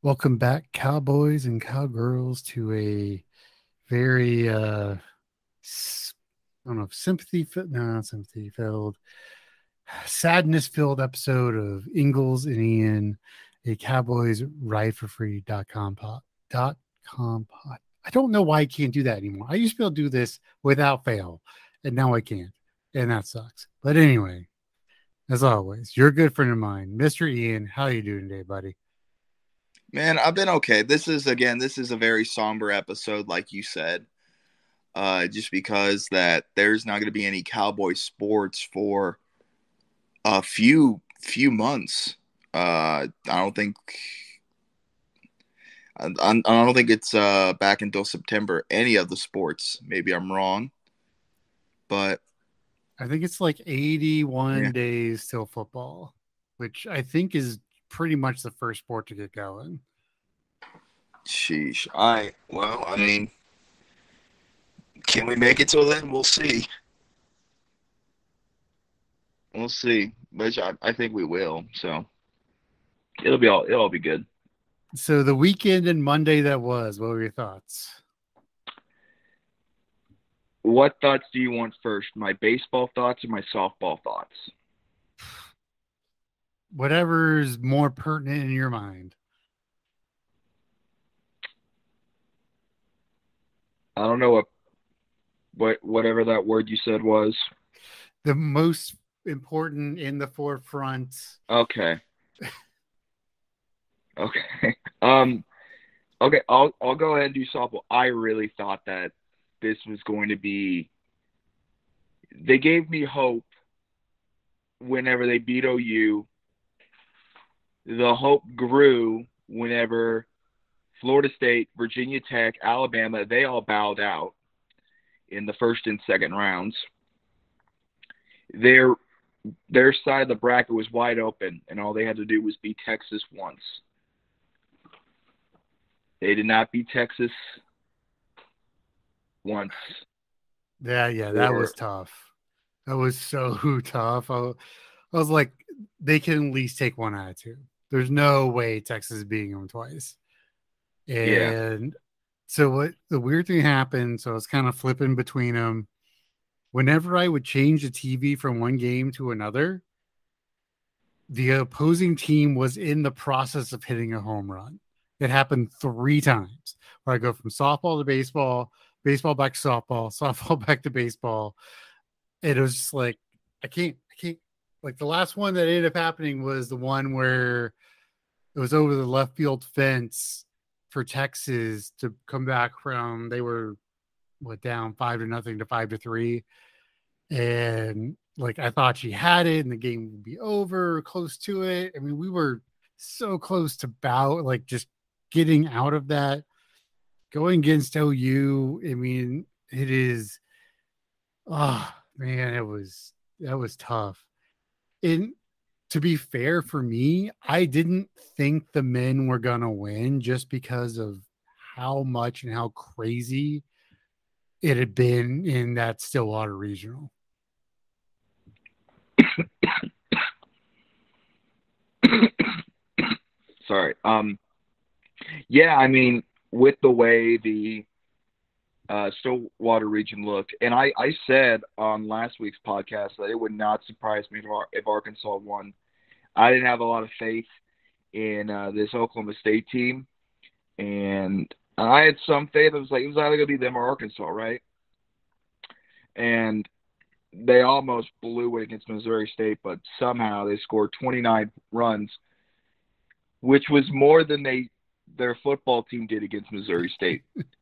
Welcome back, cowboys and cowgirls, to a very uh I don't know, sympathy filled no, not sympathy filled, sadness filled episode of Ingles and Ian, a Cowboys ride for free free.com pod dot com pod. I don't know why I can't do that anymore. I used to be able to do this without fail, and now I can't. And that sucks. But anyway, as always, you're a good friend of mine. Mr. Ian, how are you doing today, buddy? Man, I've been okay. This is again, this is a very somber episode, like you said. Uh, just because that there's not going to be any cowboy sports for a few few months. Uh, I don't think I, I don't think it's uh back until September. Any of the sports, maybe I'm wrong, but I think it's like 81 Yeah. days till football, which I think is pretty much the first sport to get going. sheesh. I well, I mean, can we make it till then? We'll see. We'll see, which I, I think we will. So it'll be all it'll all be good. So the weekend and Monday that was, what were your thoughts? What thoughts do you want first? My baseball thoughts or my softball thoughts? Whatever's more pertinent in your mind. I don't know what what whatever that word you said was. The most important in the forefront. Okay. Okay. Um okay, I'll I'll go ahead and do softball. I really thought that this was going to be they gave me hope whenever they beat OU. The hope grew whenever Florida State, Virginia Tech, Alabama, they all bowed out in the first and second rounds. Their their side of the bracket was wide open, and all they had to do was beat Texas once. They did not beat Texas once. Yeah, yeah, that was tough. That was so tough. I, I was like, they can at least take one out of two. There's no way Texas is beating them twice. And so what the weird thing happened, so I was kind of flipping between them. Whenever I would change the TV from one game to another, the opposing team was in the process of hitting a home run. It happened three times where I go from softball to baseball, baseball back to softball, softball back to baseball. It was just like I can't, I can't. Like the last one that ended up happening was the one where it was over the left field fence for Texas to come back from. They were what down five to nothing to five to three, and like I thought she had it, and the game would be over, close to it. I mean, we were so close to bow, like just getting out of that going against OU, I mean, it is oh man, it was that was tough. And to be fair for me, I didn't think the men were gonna win just because of how much and how crazy it had been in that Stillwater regional. Sorry. Um, yeah, I mean, with the way the uh, Stillwater region looked, and I, I said on last week's podcast that it would not surprise me if, if Arkansas won. I didn't have a lot of faith in uh, this Oklahoma State team, and I had some faith. I was like it was either going to be them or Arkansas, right? And they almost blew it against Missouri State, but somehow they scored 29 runs, which was more than they their football team did against Missouri State,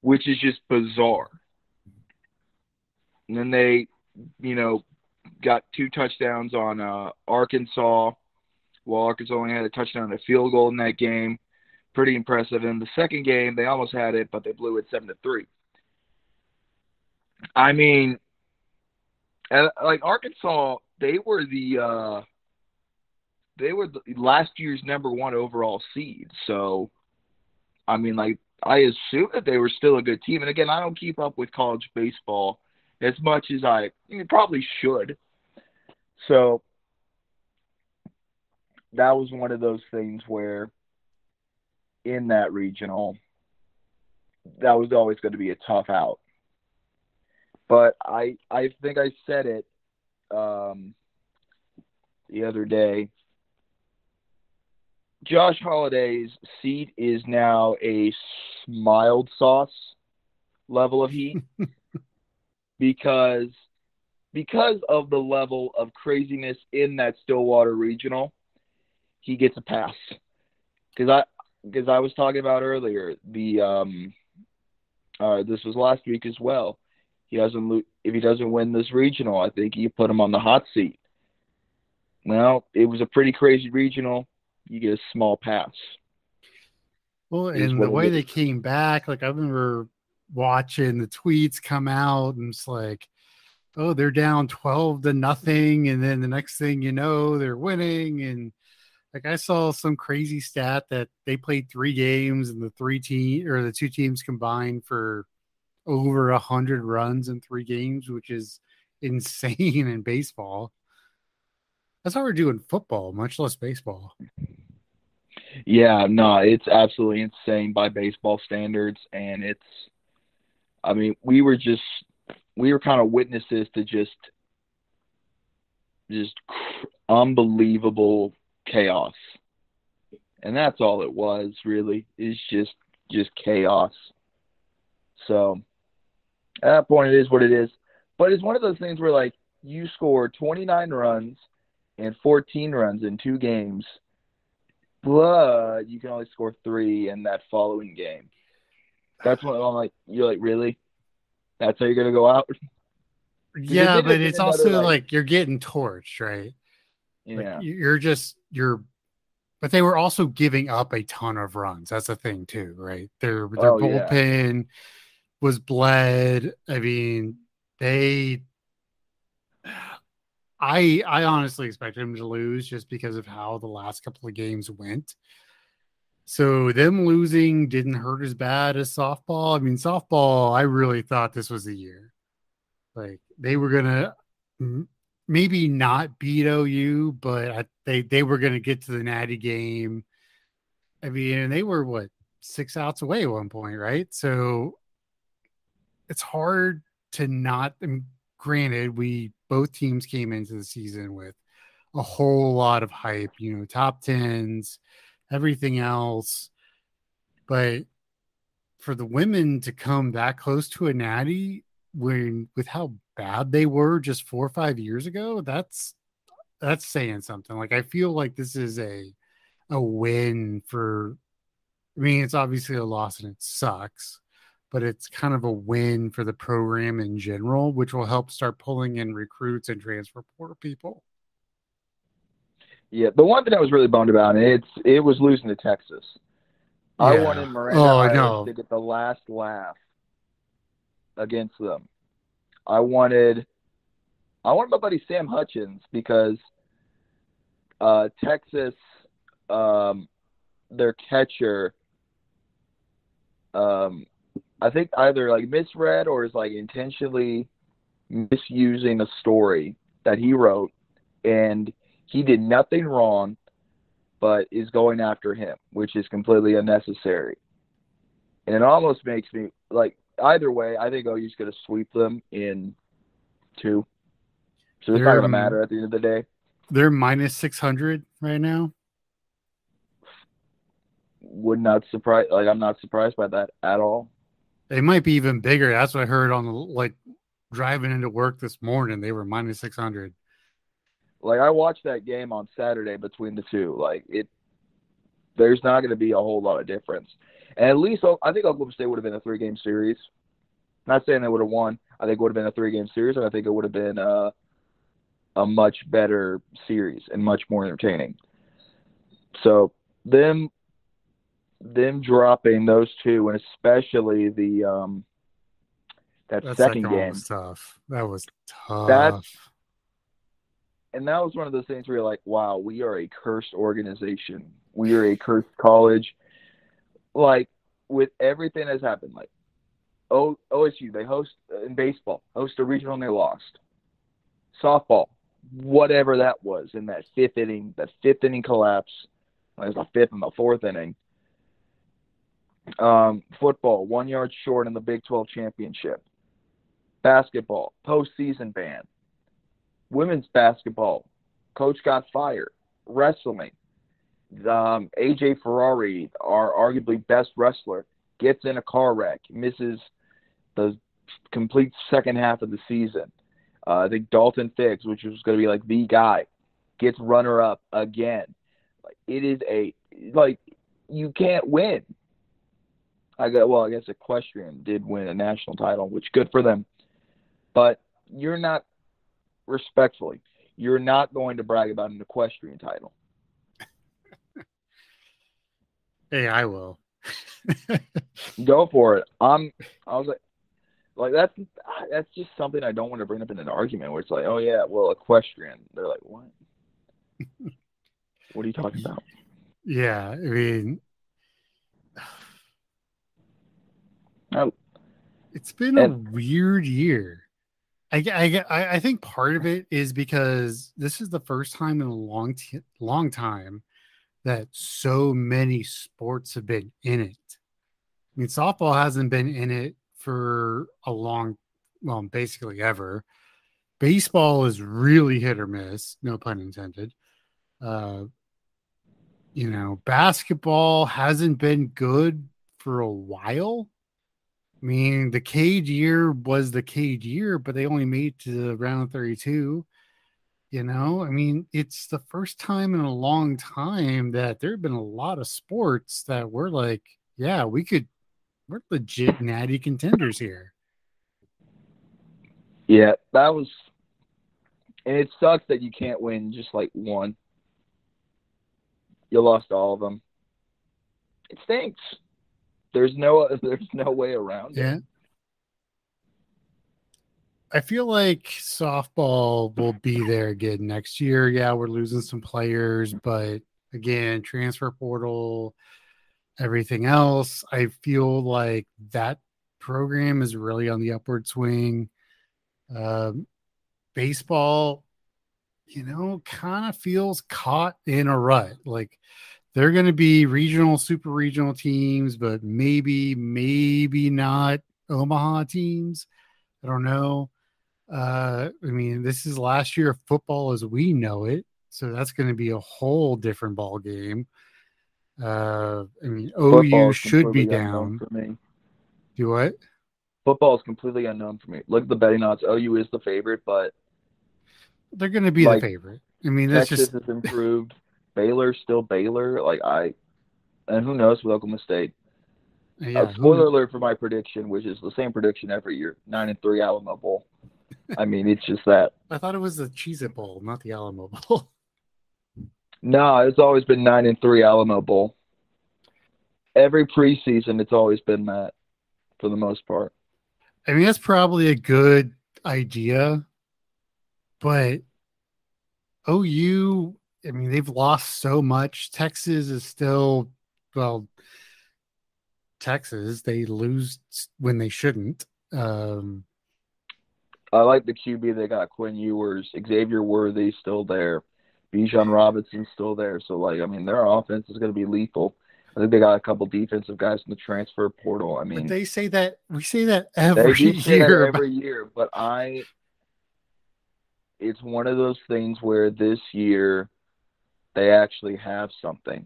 which is just bizarre. And then they, you know, got two touchdowns on uh, Arkansas, Well, Arkansas only had a touchdown and a field goal in that game. Pretty impressive. In the second game, they almost had it, but they blew it seven to three. I mean, like Arkansas, they were the uh, they were the, last year's number one overall seed. So, I mean, like I assume that they were still a good team. And again, I don't keep up with college baseball as much as I, probably should. So that was one of those things where in that regional, that was always going to be a tough out. But I I think I said it um, the other day. Josh Holliday's seat is now a mild sauce level of heat because because of the level of craziness in that Stillwater regional, he gets a pass. Because I because I was talking about earlier the um uh this was last week as well. He doesn't lo- if he doesn't win this regional, I think you put him on the hot seat. Well, it was a pretty crazy regional. You get a small pass. Well, and the way they came back, like I remember watching the tweets come out, and it's like, oh, they're down twelve to nothing, and then the next thing you know, they're winning, and like I saw some crazy stat that they played three games, and the three team or the two teams combined for over a hundred runs in three games, which is insane in baseball. That's how we're doing football, much less baseball. Yeah, no, it's absolutely insane by baseball standards, and it's. I mean, we were just we were kind of witnesses to just just unbelievable chaos, and that's all it was really. Is just just chaos. So at that point, it is what it is. But it's one of those things where like you score 29 runs and 14 runs in two games, but you can only score three in that following game. That's when I'm like, you're like, really? That's how you're gonna go out? Yeah, but it's also like, like, you're getting torched, right? Yeah, like you're just you're, but they were also giving up a ton of runs. That's the thing too, right? Their their oh, bullpen. Yeah was bled. I mean, they. I I honestly expected him to lose just because of how the last couple of games went. So them losing didn't hurt as bad as softball. I mean, softball, I really thought this was the year. Like they were gonna maybe not beat OU, but I, they they were gonna get to the Natty game. I mean, and they were what six outs away at one point, right? So it's hard to not. I mean, granted, we both teams came into the season with a whole lot of hype, you know, top tens, everything else. But for the women to come that close to a natty when with how bad they were just four or five years ago, that's that's saying something. Like I feel like this is a a win for I mean, it's obviously a loss and it sucks but it's kind of a win for the program in general, which will help start pulling in recruits and transfer portal people. Yeah, the one thing I was really bummed about, it's it was losing to Texas. Yeah. I wanted Miranda oh, no. to get the last laugh against them. I wanted, I wanted my buddy Sam Hutchins because uh, Texas, um, their catcher, um, I think either like misread or is like intentionally misusing a story that he wrote, and he did nothing wrong, but is going after him, which is completely unnecessary. And it almost makes me like either way. I think OU's going to sweep them in two, so it's they're, not to matter at the end of the day. They're minus six hundred right now. Would not surprise. Like I'm not surprised by that at all. They might be even bigger. That's what I heard on the like driving into work this morning. They were minus six hundred. Like I watched that game on Saturday between the two. Like it, there's not going to be a whole lot of difference. And at least I think Oklahoma State would have been a three game series. Not saying they would have won. I think it would have been a three game series, and I think it would have been a, a much better series and much more entertaining. So them them dropping those two, and especially the um that, that second, second, game, was tough. That was tough. That's- and that was one of those things where you're like, wow, we are a cursed organization. We are a cursed college. Like with everything that's happened, like o- OSU, they host in baseball, host a regional and they lost. Softball, whatever that was in that fifth inning, that fifth inning collapse. It was the fifth and the fourth inning. Um, football, one yard short in the Big 12 championship. Basketball, postseason ban. Women's basketball, coach got fired. Wrestling, um, AJ Ferrari, our arguably best wrestler, gets in a car wreck, misses the complete second half of the season. Uh, I think Daton Fix, which was going to be like the guy, gets runner up again. Like it is a like you can't win. I got well, I guess Equestrian did win a national title, which good for them. But you're not respectfully, you're not going to brag about an equestrian title. hey, I will. Go for it. I'm. I was like, like that's that's just something I don't want to bring up in an argument where it's like, oh yeah, well equestrian. They're like, what? what are you talking about? yeah, I mean, Oh. it's been a weird year. I, I, I I think part of it is because this is the first time in a long t- long time that so many sports have been in it. I mean, softball hasn't been in it for a long, well, basically ever. Baseball is really hit or miss, no pun intended. Uh, you know, basketball hasn't been good for a while. I mean, the cage year was the cage year, but they only made to round 32. You know, I mean, it's the first time in a long time that there have been a lot of sports that we're like, yeah, we could, we're legit natty contenders here. Yeah, that was, and it sucks that you can't win just like one. You lost all of them. It stinks. There's no there's no way around it. Yeah. I feel like softball will be there again next year. Yeah, we're losing some players, but again, transfer portal, everything else, I feel like that program is really on the upward swing. Um, baseball, you know, kind of feels caught in a rut. Like they're going to be regional, super regional teams, but maybe, maybe not Omaha teams. I don't know. Uh, I mean, this is last year of football as we know it, so that's going to be a whole different ball game. Uh, I mean, Football OU should be down. Do what? Football is completely unknown for me. Look at the betting odds. OU is the favorite, but They're going to be Like, the favorite. I mean, that's Texas just has improved. Baylor's still Baylor. Like I, and who knows with Oklahoma State. yeah. uh, spoiler alert for my prediction, which is the same prediction every year: nine and three Alamo Bowl. I mean, it's just that. I thought it was the Cheez It Bowl, not the Alamo Bowl. No, it's always been nine and three Alamo Bowl. Every preseason, it's always been that, for the most part. I mean, that's probably a good idea, but OU, I mean, they've lost so much. Texas is still, well, Texas, they lose when they shouldn't. Um, I like the QB they got: Quinn Ewers, Xavier Worthy still there, Bijan Robinson still there. So, like, I mean, their offense is going to be lethal. I think they got a couple defensive guys in the transfer portal. I mean, but they say that we say that every say year. about- every year, but I it's one of those things where this year they actually have something.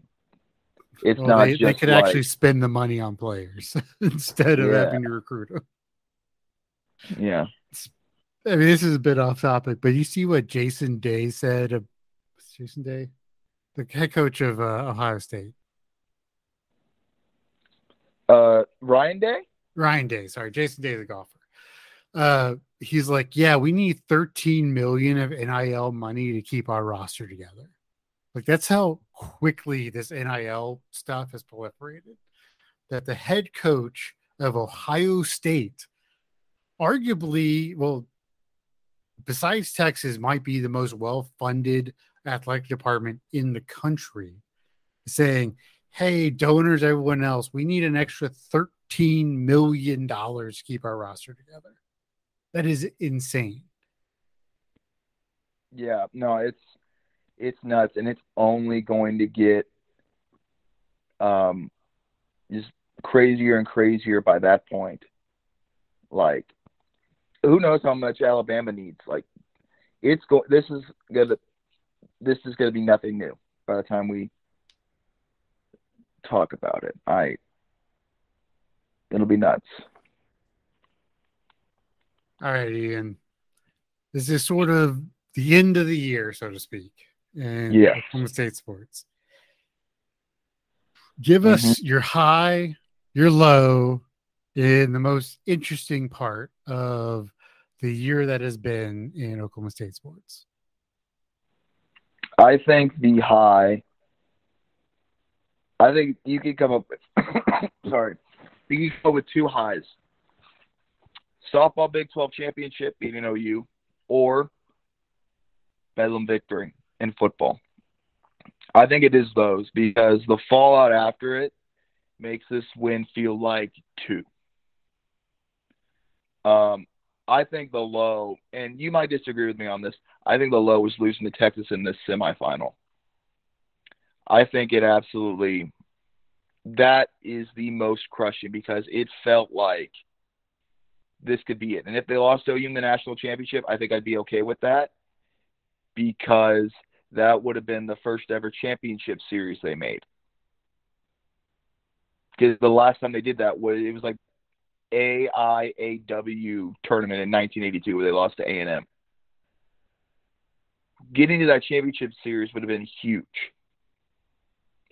It's well, not they, they could like, actually spend the money on players instead of Yeah. having to recruit them. yeah. I mean, this is a bit off topic, but you see what Jason Day said. What's Jason Day, the head coach of uh, Ohio State, Uh Ryan Day? Ryan Day. Sorry, Jason Day, the golfer. Uh, he's like, yeah, we need 13 million of NIL money to keep our roster together. Like that's how quickly this NIL stuff has proliferated. That the head coach of Ohio State, arguably, well, besides Texas, might be the most well funded athletic department in the country, saying, Hey, donors, everyone else, we need an extra $13 million to keep our roster together. That is insane. Yeah, no, it's it's nuts, and it's only going to get um just crazier and crazier by that point. Like, who knows how much Alabama needs? Like, it's go. This is gonna this is gonna be nothing new by the time we talk about it. I it'll be nuts. All right, Ian. This is sort of the end of the year, so to speak, in yeah. Oklahoma State sports. Give us mm-hmm. your high, your low, in the most interesting part of the year that has been in Oklahoma State sports. I think the high. I think you could come up with. sorry, you could come up with two highs. Softball Big 12 championship beating OU, or Bedlam victory in football. I think it is those because the fallout after it makes this win feel like two. Um, I think the low, and you might disagree with me on this. I think the low was losing to Texas in this semifinal. I think it absolutely that is the most crushing because it felt like this could be it. And if they lost OU in the national championship, I think I'd be okay with that because that would have been the first ever championship series they made. Because the last time they did that was it was like AIAW tournament in 1982 where they lost to A&M. Getting to that championship series would have been huge.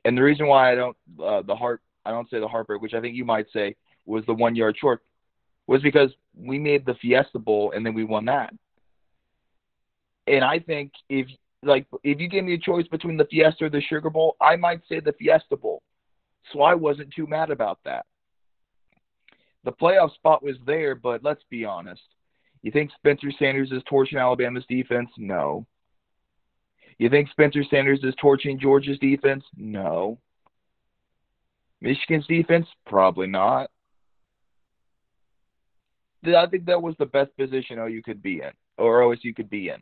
And the reason why I don't uh, the heart I don't say the heartbreak, which I think you might say was the one yard short, was because we made the Fiesta Bowl and then we won that. And I think if like if you gave me a choice between the Fiesta or the Sugar Bowl, I might say the Fiesta Bowl. So I wasn't too mad about that. The playoff spot was there, but let's be honest. You think Spencer Sanders is torching Alabama's defense? No. You think Spencer Sanders is torching Georgia's defense? No. Michigan's defense? Probably not. I think that was the best position OU could be in, or OSU could be in,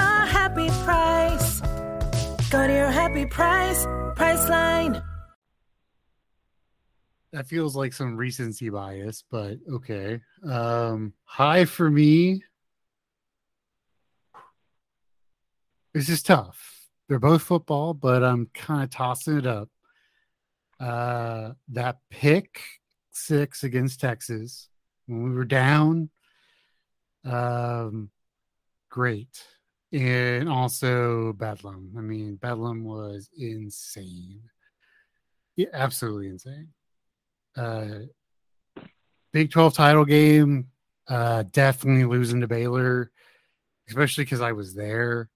happy price. Go to your happy price, Priceline. That feels like some recency bias, but okay. Um, high for me. This is tough. They're both football, but I'm kind of tossing it up. Uh, that pick six against Texas when we were down um, great. And also Bedlam. I mean, Bedlam was insane. Yeah, absolutely insane. Uh, Big 12 title game, uh, definitely losing to Baylor, especially because I was there.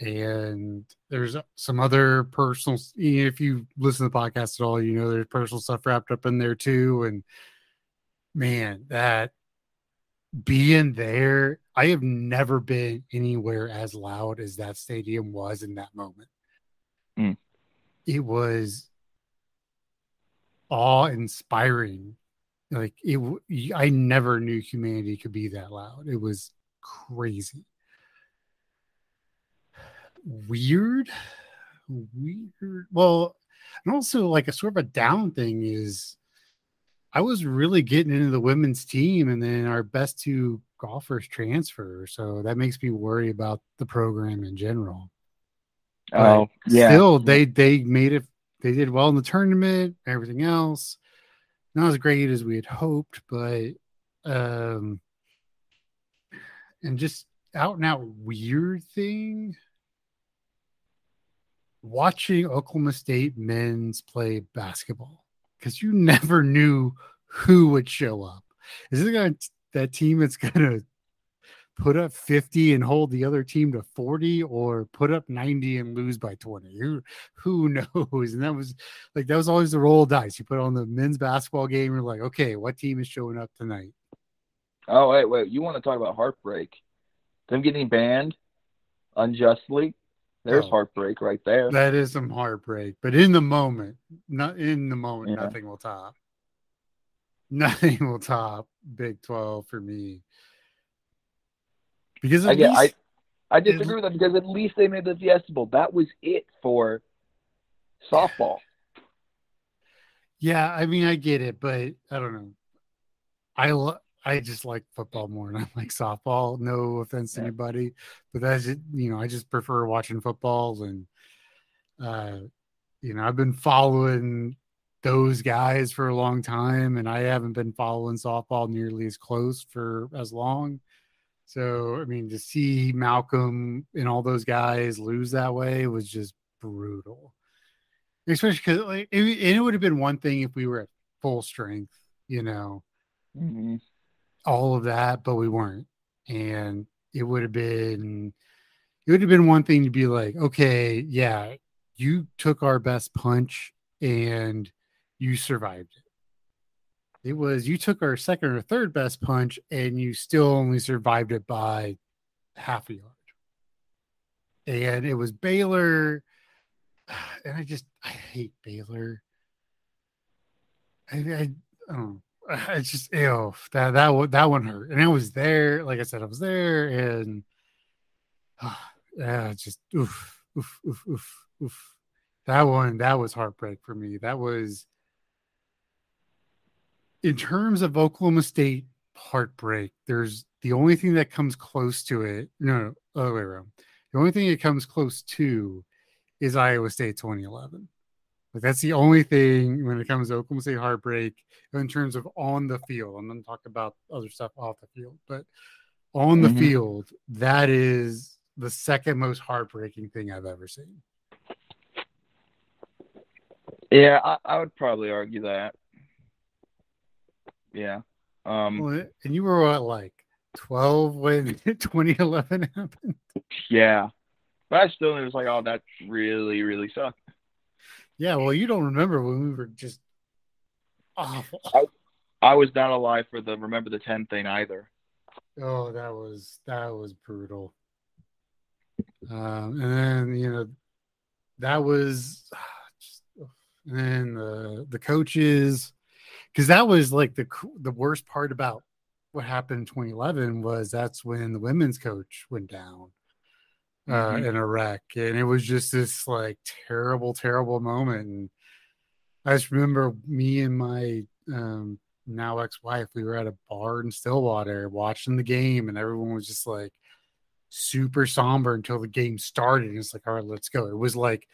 And there's some other personal, if you listen to the podcast at all, you know, there's personal stuff wrapped up in there too. And man, that being there, I have never been anywhere as loud as that stadium was in that moment. Mm. It was awe inspiring. Like it, I never knew humanity could be that loud. It was crazy. Weird, weird. Well, and also like a sort of a down thing is I was really getting into the women's team, and then our best two golfers transfer. So that makes me worry about the program in general. Oh, yeah. Still, they they made it. They did well in the tournament. Everything else, not as great as we had hoped, but um, and just out and out weird thing. Watching Oklahoma State men's play basketball because you never knew who would show up. Is it going to that team that's going to put up 50 and hold the other team to 40 or put up 90 and lose by 20 who who knows and that was like that was always the roll of dice you put on the men's basketball game you're like okay what team is showing up tonight Oh wait, wait. You want to talk about heartbreak? Them getting banned unjustly. There's Oh. heartbreak right there. that is some heartbreak but in the moment not in the moment Yeah. nothing will top nothing will top big 12 for me because at I get. I least- I disagree with that because at least they made the Fiesta Bowl. That was it for softball. Yeah, I mean, I get it, but I don't know. I lo- I just like football more than I like softball. No offense to Yeah. anybody, but that's it. You know, I just prefer watching football, and uh, you know, I've been following those guys for a long time, and I haven't been following softball nearly as close for as long. So, I mean, to see Malcolm and all those guys lose that way was just brutal. Especially because like it, it would have been one thing if we were at full strength, you know, hmm all of that, but we weren't, and it would have been it would have been one thing to be like, okay, yeah, you took our best punch and you survived it. It was you took our second or third best punch and you still only survived it by half a yard. And it was Baylor and I just I hate Baylor. I I, I don't know. I just ew that that that one hurt, and I was there. Like I said, I was there, and uh, just oof, oof, oof, oof, oof. That one that was heartbreak for me. That was in terms of Oklahoma State heartbreak. There's the only thing that comes close to it. No, no other way around. The only thing it comes close to is Iowa State 2011. Like that's the only thing when it comes to Oklahoma State heartbreak in terms of on the field. I'm going to talk about other stuff off the field, but on the Mhm. field, that is the second most heartbreaking thing I've ever seen. Yeah, I, I would probably argue that. Yeah. Um. Well, and you were what, like 12 when 2011 happened? Yeah. But I still it was like, oh, that really, really sucked. Yeah, well, you don't remember when we were just awful. I was not alive for the remember the ten thing either. Oh, that was that was brutal. Um, and then you know that was and then the the coaches because that was like the the worst part about what happened in 2011 was that's when the women's coach went down uh, Mhm. in a wreck, and it was just this like terrible, terrible moment. And I just remember me and my um, now ex-wife, we were at a bar in Stillwater watching the game, and everyone was just like super somber until the game started. And it's like, all right, let's go. It was like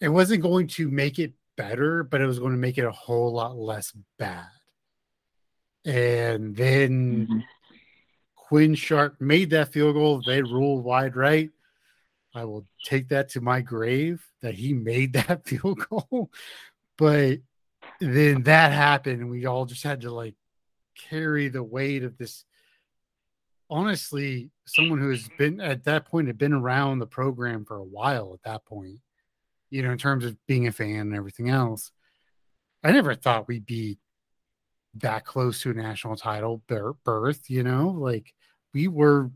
it wasn't going to make it better, but it was going to make it a whole lot less bad. And then Mhm. Quinn Sharp made that field goal. They ruled wide right. I will take that to my grave that he made that field goal. But then that happened, and we all just had to like carry the weight of this. Honestly, someone who has been at that point had been around the program for a while at that point, you know, in terms of being a fan and everything else. I never thought we'd be that close to a national title bir- birth, you know, like we were,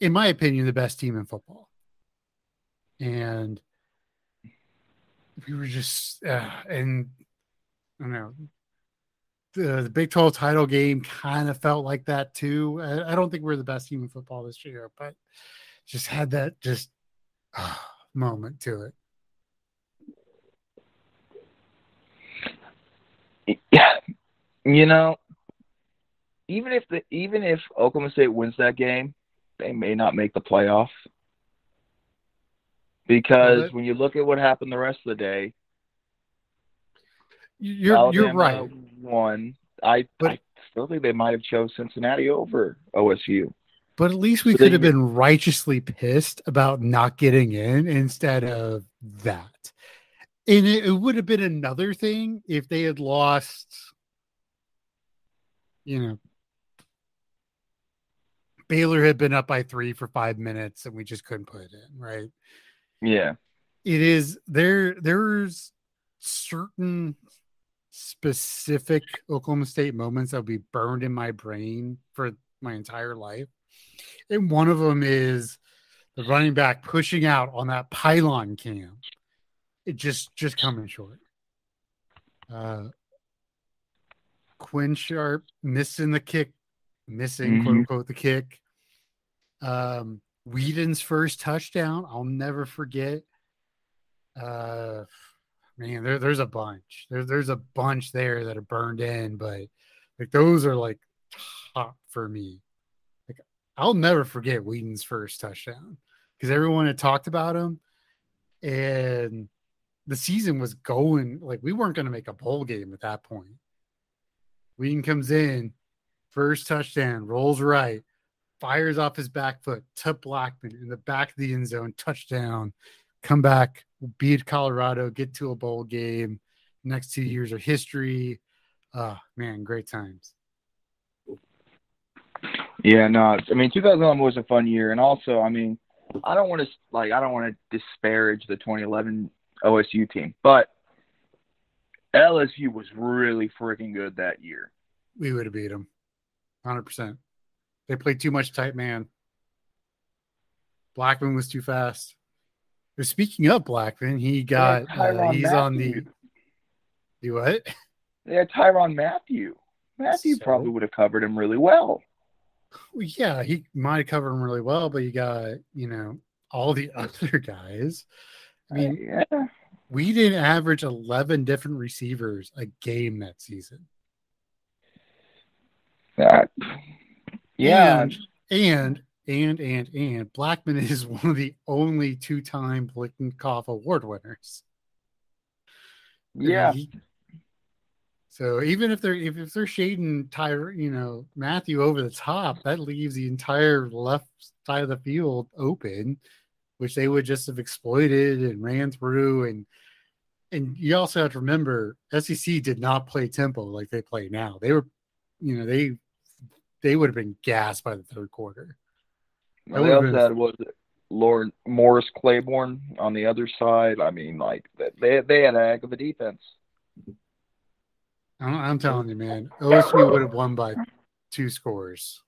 in my opinion, the best team in football. And we were just, uh, and I don't know, the, the Big 12 title game kind of felt like that too. I, I don't think we're the best team in football this year, but just had that just uh, moment to it. Yeah, you know, even if the even if Oklahoma State wins that game, they may not make the playoff. because But- when you look at what happened the rest of the day, You're you're right. One, I But- I still think they might have chose Cincinnati over OSU. But at least we So could have been righteously pissed about not getting in instead of that. And it, it would have been another thing if they had lost, you know, Baylor had been up by three for five minutes and we just couldn't put it in, right? Yeah. It is there, there's certain specific Oklahoma State moments that will be burned in my brain for my entire life. And one of them is the running back pushing out on that pylon cam. It just just coming short. Uh Quinn Sharp missing the kick, missing quote Mhm. unquote the kick. Um Weeden's first touchdown, I'll never forget. Uh man, there, there's a bunch. There's there's a bunch there that are burned in, but like those are like top for me. I'll never forget Weeden's first touchdown because everyone had talked about him, and the season was going like we weren't going to make a bowl game at that point. Whedon comes in, first touchdown, rolls right, fires off his back foot to Blackmon in the back of the end zone, touchdown. Come back, beat Colorado, get to a bowl game. Next two years are history. Oh man, great times. Yeah, no. I mean, 2011 was a fun year, and also, I mean, I don't want to like I don't want to disparage the 2011 OSU team, but LSU was really freaking good that year. We would have beat them, hundred percent. They played too much tight man. Blackmon was too fast. But speaking of Blackmon, he got uh, he's on the the what? They had Tyrann Mathieu. Mathieu So? probably would have covered him really well. Yeah, he might have covered him really well, but you got you know all the other guys. I mean, uh, yeah, we didn't average eleven different receivers a game that season. that, yeah, And and and and and Blackmon is one of the only two-time Biletnikoff Award winners. Yeah. he- so even if they're if, if they're shading Tyre, you know, Mathieu over the top, that leaves the entire left side of the field open, which they would just have exploited and ran through. And and you also have to remember SEC did not play tempo like they play now. They were, you know, they they would have been gassed by the third quarter. Well, That they also been- had was it Lord Morris Claiborne on the other side. I mean, like they they had a heck of a defense. I'm, I'm telling you, man, OSU would have won by two scores.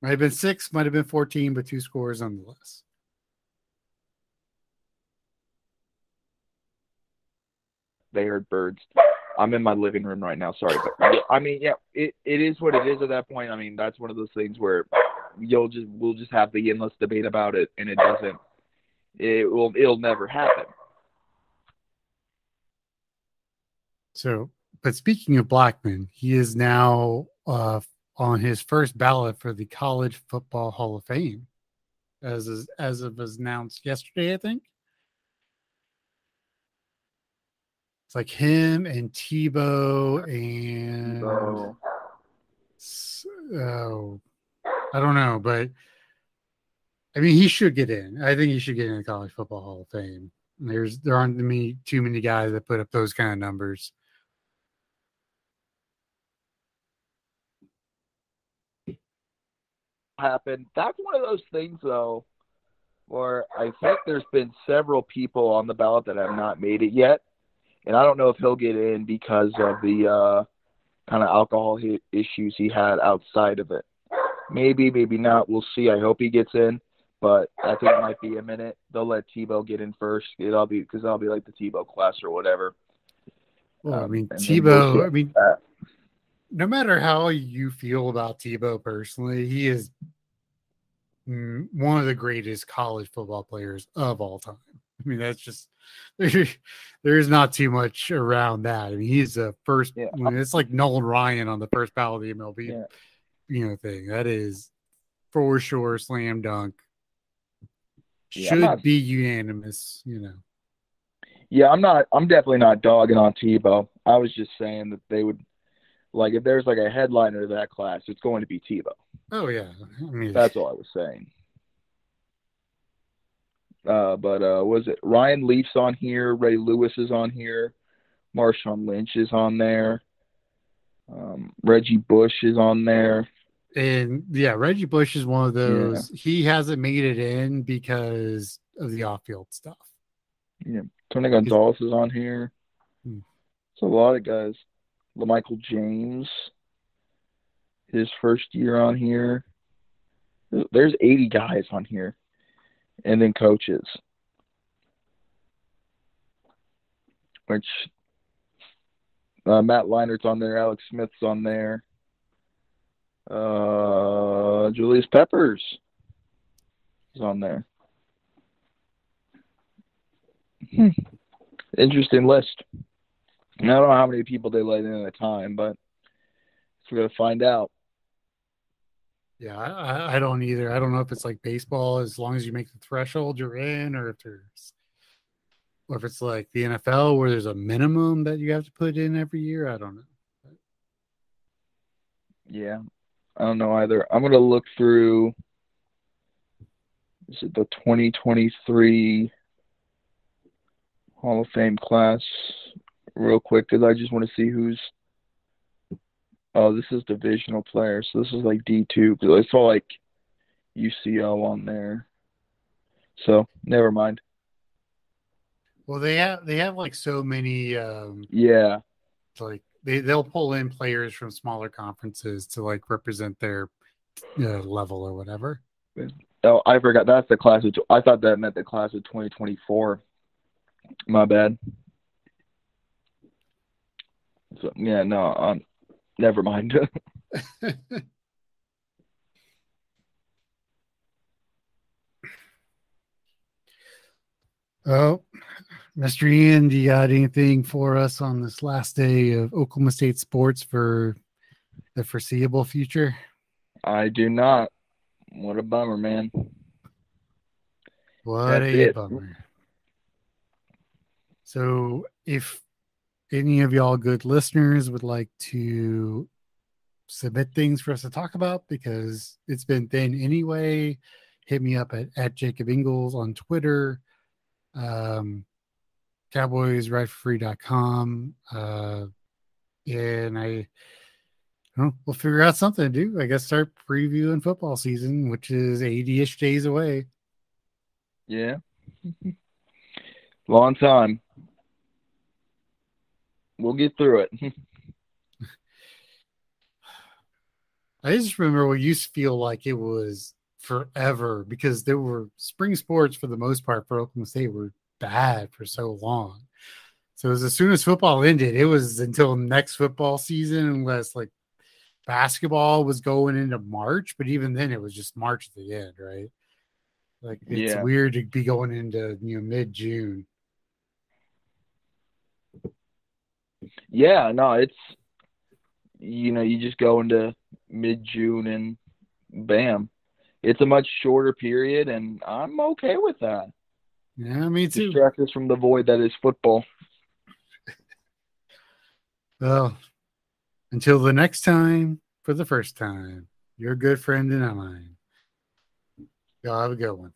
Might have been six, might have been 14, but two scores nonetheless. They heard birds. I'm in my living room right now. Sorry, but I mean, yeah, it, it is what it is at that point. I mean, that's one of those things where you'll just we'll just have the endless debate about it, and it doesn't. It will. It'll never happen. So, but speaking of Blackmon, he is now uh, on his first ballot for the College Football Hall of Fame, as is, as of was announced yesterday, I think. It's like him and Tebow and So oh, I don't know, but I mean, he should get in. I think he should get in the College Football Hall of Fame. There's there aren't many too many guys that put up those kind of numbers. Happened. That's one of those things, though, where I think there's been several people on the ballot that have not made it yet, and I don't know if he'll get in because of the uh, kind of alcohol issues he had outside of it. Maybe, maybe not. We'll see. I hope he gets in, but I think it might be a minute. They'll let Tebow get in first. It'll be because that'll be like the Tebow class or whatever. Well, I Um, mean, then we'll Tebow. I mean, that. No matter how you feel about Tebow personally, he is one of the greatest college football players of all time. I mean, that's just there, there's not too much around that. I mean, he's the first. Yeah. I mean, it's like Nolan Ryan on the first ballot of the MLB, Yeah. you know, thing. That is for sure slam dunk. yeah, should not, be unanimous, you know. Yeah, I'm not. I'm definitely not dogging on Tebow. I was just saying that they would, like, if there's like a headliner to that class, it's going to be Tebow. Oh yeah, I mean, that's all I was saying. Uh, but uh, was it Ryan Leaf's on here? Ray Lewis is on here. Marshawn Lynch is on there. Um, Reggie Bush is on there. And yeah, Reggie Bush is one of those. Yeah. He hasn't made it in because of the off-field stuff. Yeah, Tony Gonzalez is on here. Hmm. It's a lot of guys. Michael James, his first year on here. There's 80 guys on here, and then coaches, which uh, Matt Leinart's on there, Alex Smith's on there, uh, Julius Peppers is on there. Hmm. Interesting list. I don't know how many people they let in at a time, but we're gonna find out. Yeah, I, I don't either. I don't know if it's like baseball. As long as you make the threshold, you're in, or if there's, or if it's like the NFL where there's a minimum that you have to put in every year. I don't know. Yeah, I don't know either. I'm gonna look through. Is it the 2023 Hall of Fame class real quick because I just want to see who's. Oh, this is divisional players. So this is like D two because I saw like UCL on there. So never mind. Well, they have they have like so many. Um, yeah. Like they they'll pull in players from smaller conferences to like represent their uh, level or whatever. Oh, I forgot. That's the class of. I thought that meant the class of 2024. My bad. So yeah, no, um, never mind. oh, Mr. Ian, do you got anything for us on this last day of Oklahoma State sports for the foreseeable future? I do not. What a bummer, man. What That's a it. bummer. So, if any of y'all good listeners would like to submit things for us to talk about, because it's been thin anyway, hit me up at, at Jacob Ingles on Twitter, um, cowboysrideforfree.com. Uh, and I, we'll figure out something to do. I guess start previewing football season, which is 80 ish days away. Yeah. Long time we'll get through it. I just remember what used to feel like it was forever because there were spring sports for the most part for Oklahoma State were bad for so long. So as soon as football ended, it was until next football season, unless like basketball was going into March, but even then it was just March at the end, right? Like it's yeah. weird to be going into you know mid June. Yeah, no, it's you know, you just go into mid June and bam. It's a much shorter period and I'm okay with that. Yeah, me too. Distract us from the void that is football. well, until the next time, for the first time, your good friend and I. Y'all have a good one.